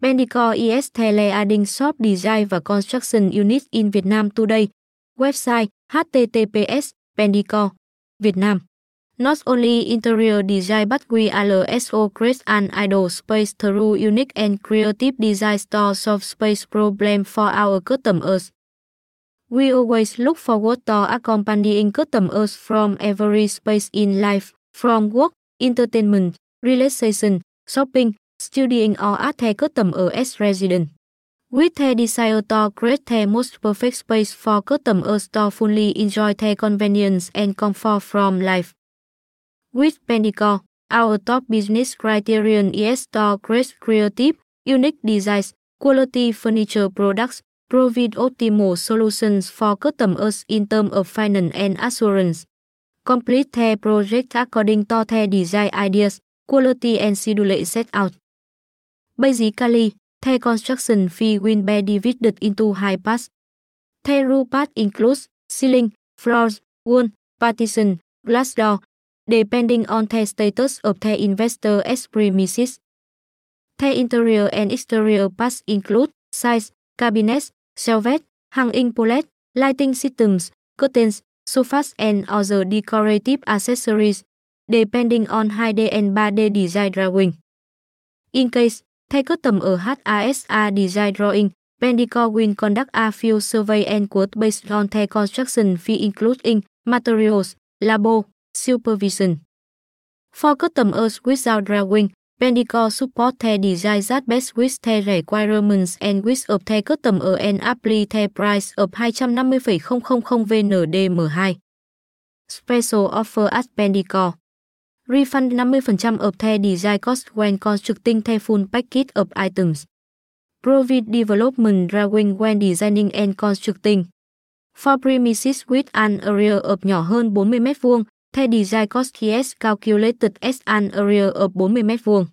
Bendico is Tele adding shop design và construction unit in Vietnam today. Website https Bendico Việt Nam Not only interior design but we also create an idle space through unique and creative design to solve space problem for our customers. We always look forward to accompanying customers from every space in life, from work, entertainment, relaxation, shopping, studying or at a ở as resident. With the desire to create the most perfect space for customers to fully enjoy the convenience and comfort from life. With Pendico, our top business criterion is to create creative, unique designs, quality furniture products, provide optimal solutions for customers in terms of finance and assurance. Complete the project according to the design ideas, quality and schedule set out. Basically, the construction fee will be divided into high parts. The roof part includes ceiling, floors, wall, partition, glass door, depending on the status of the investor as premises. The interior and exterior parts include size, cabinets, shelves, hanging pallet, lighting systems, curtains, sofas and other decorative accessories, depending on 2D and 3D design drawing. In case, thay cước tầm ở HASA design drawing, Pendicore will conduct a field survey and quote based on the construction fee including materials, labo, supervision. For customers without drawing, Pendicore support the design that best with the requirements and with of the customer and apply the price of 250,000 VNDM2. Special offer at Pendicore. Refund 50% of the design cost when constructing the full package of items. Provide development drawing when designing and constructing. For premises with an area of nhỏ hơn 40 m2, The design cost is calculated as an area of 40 m2.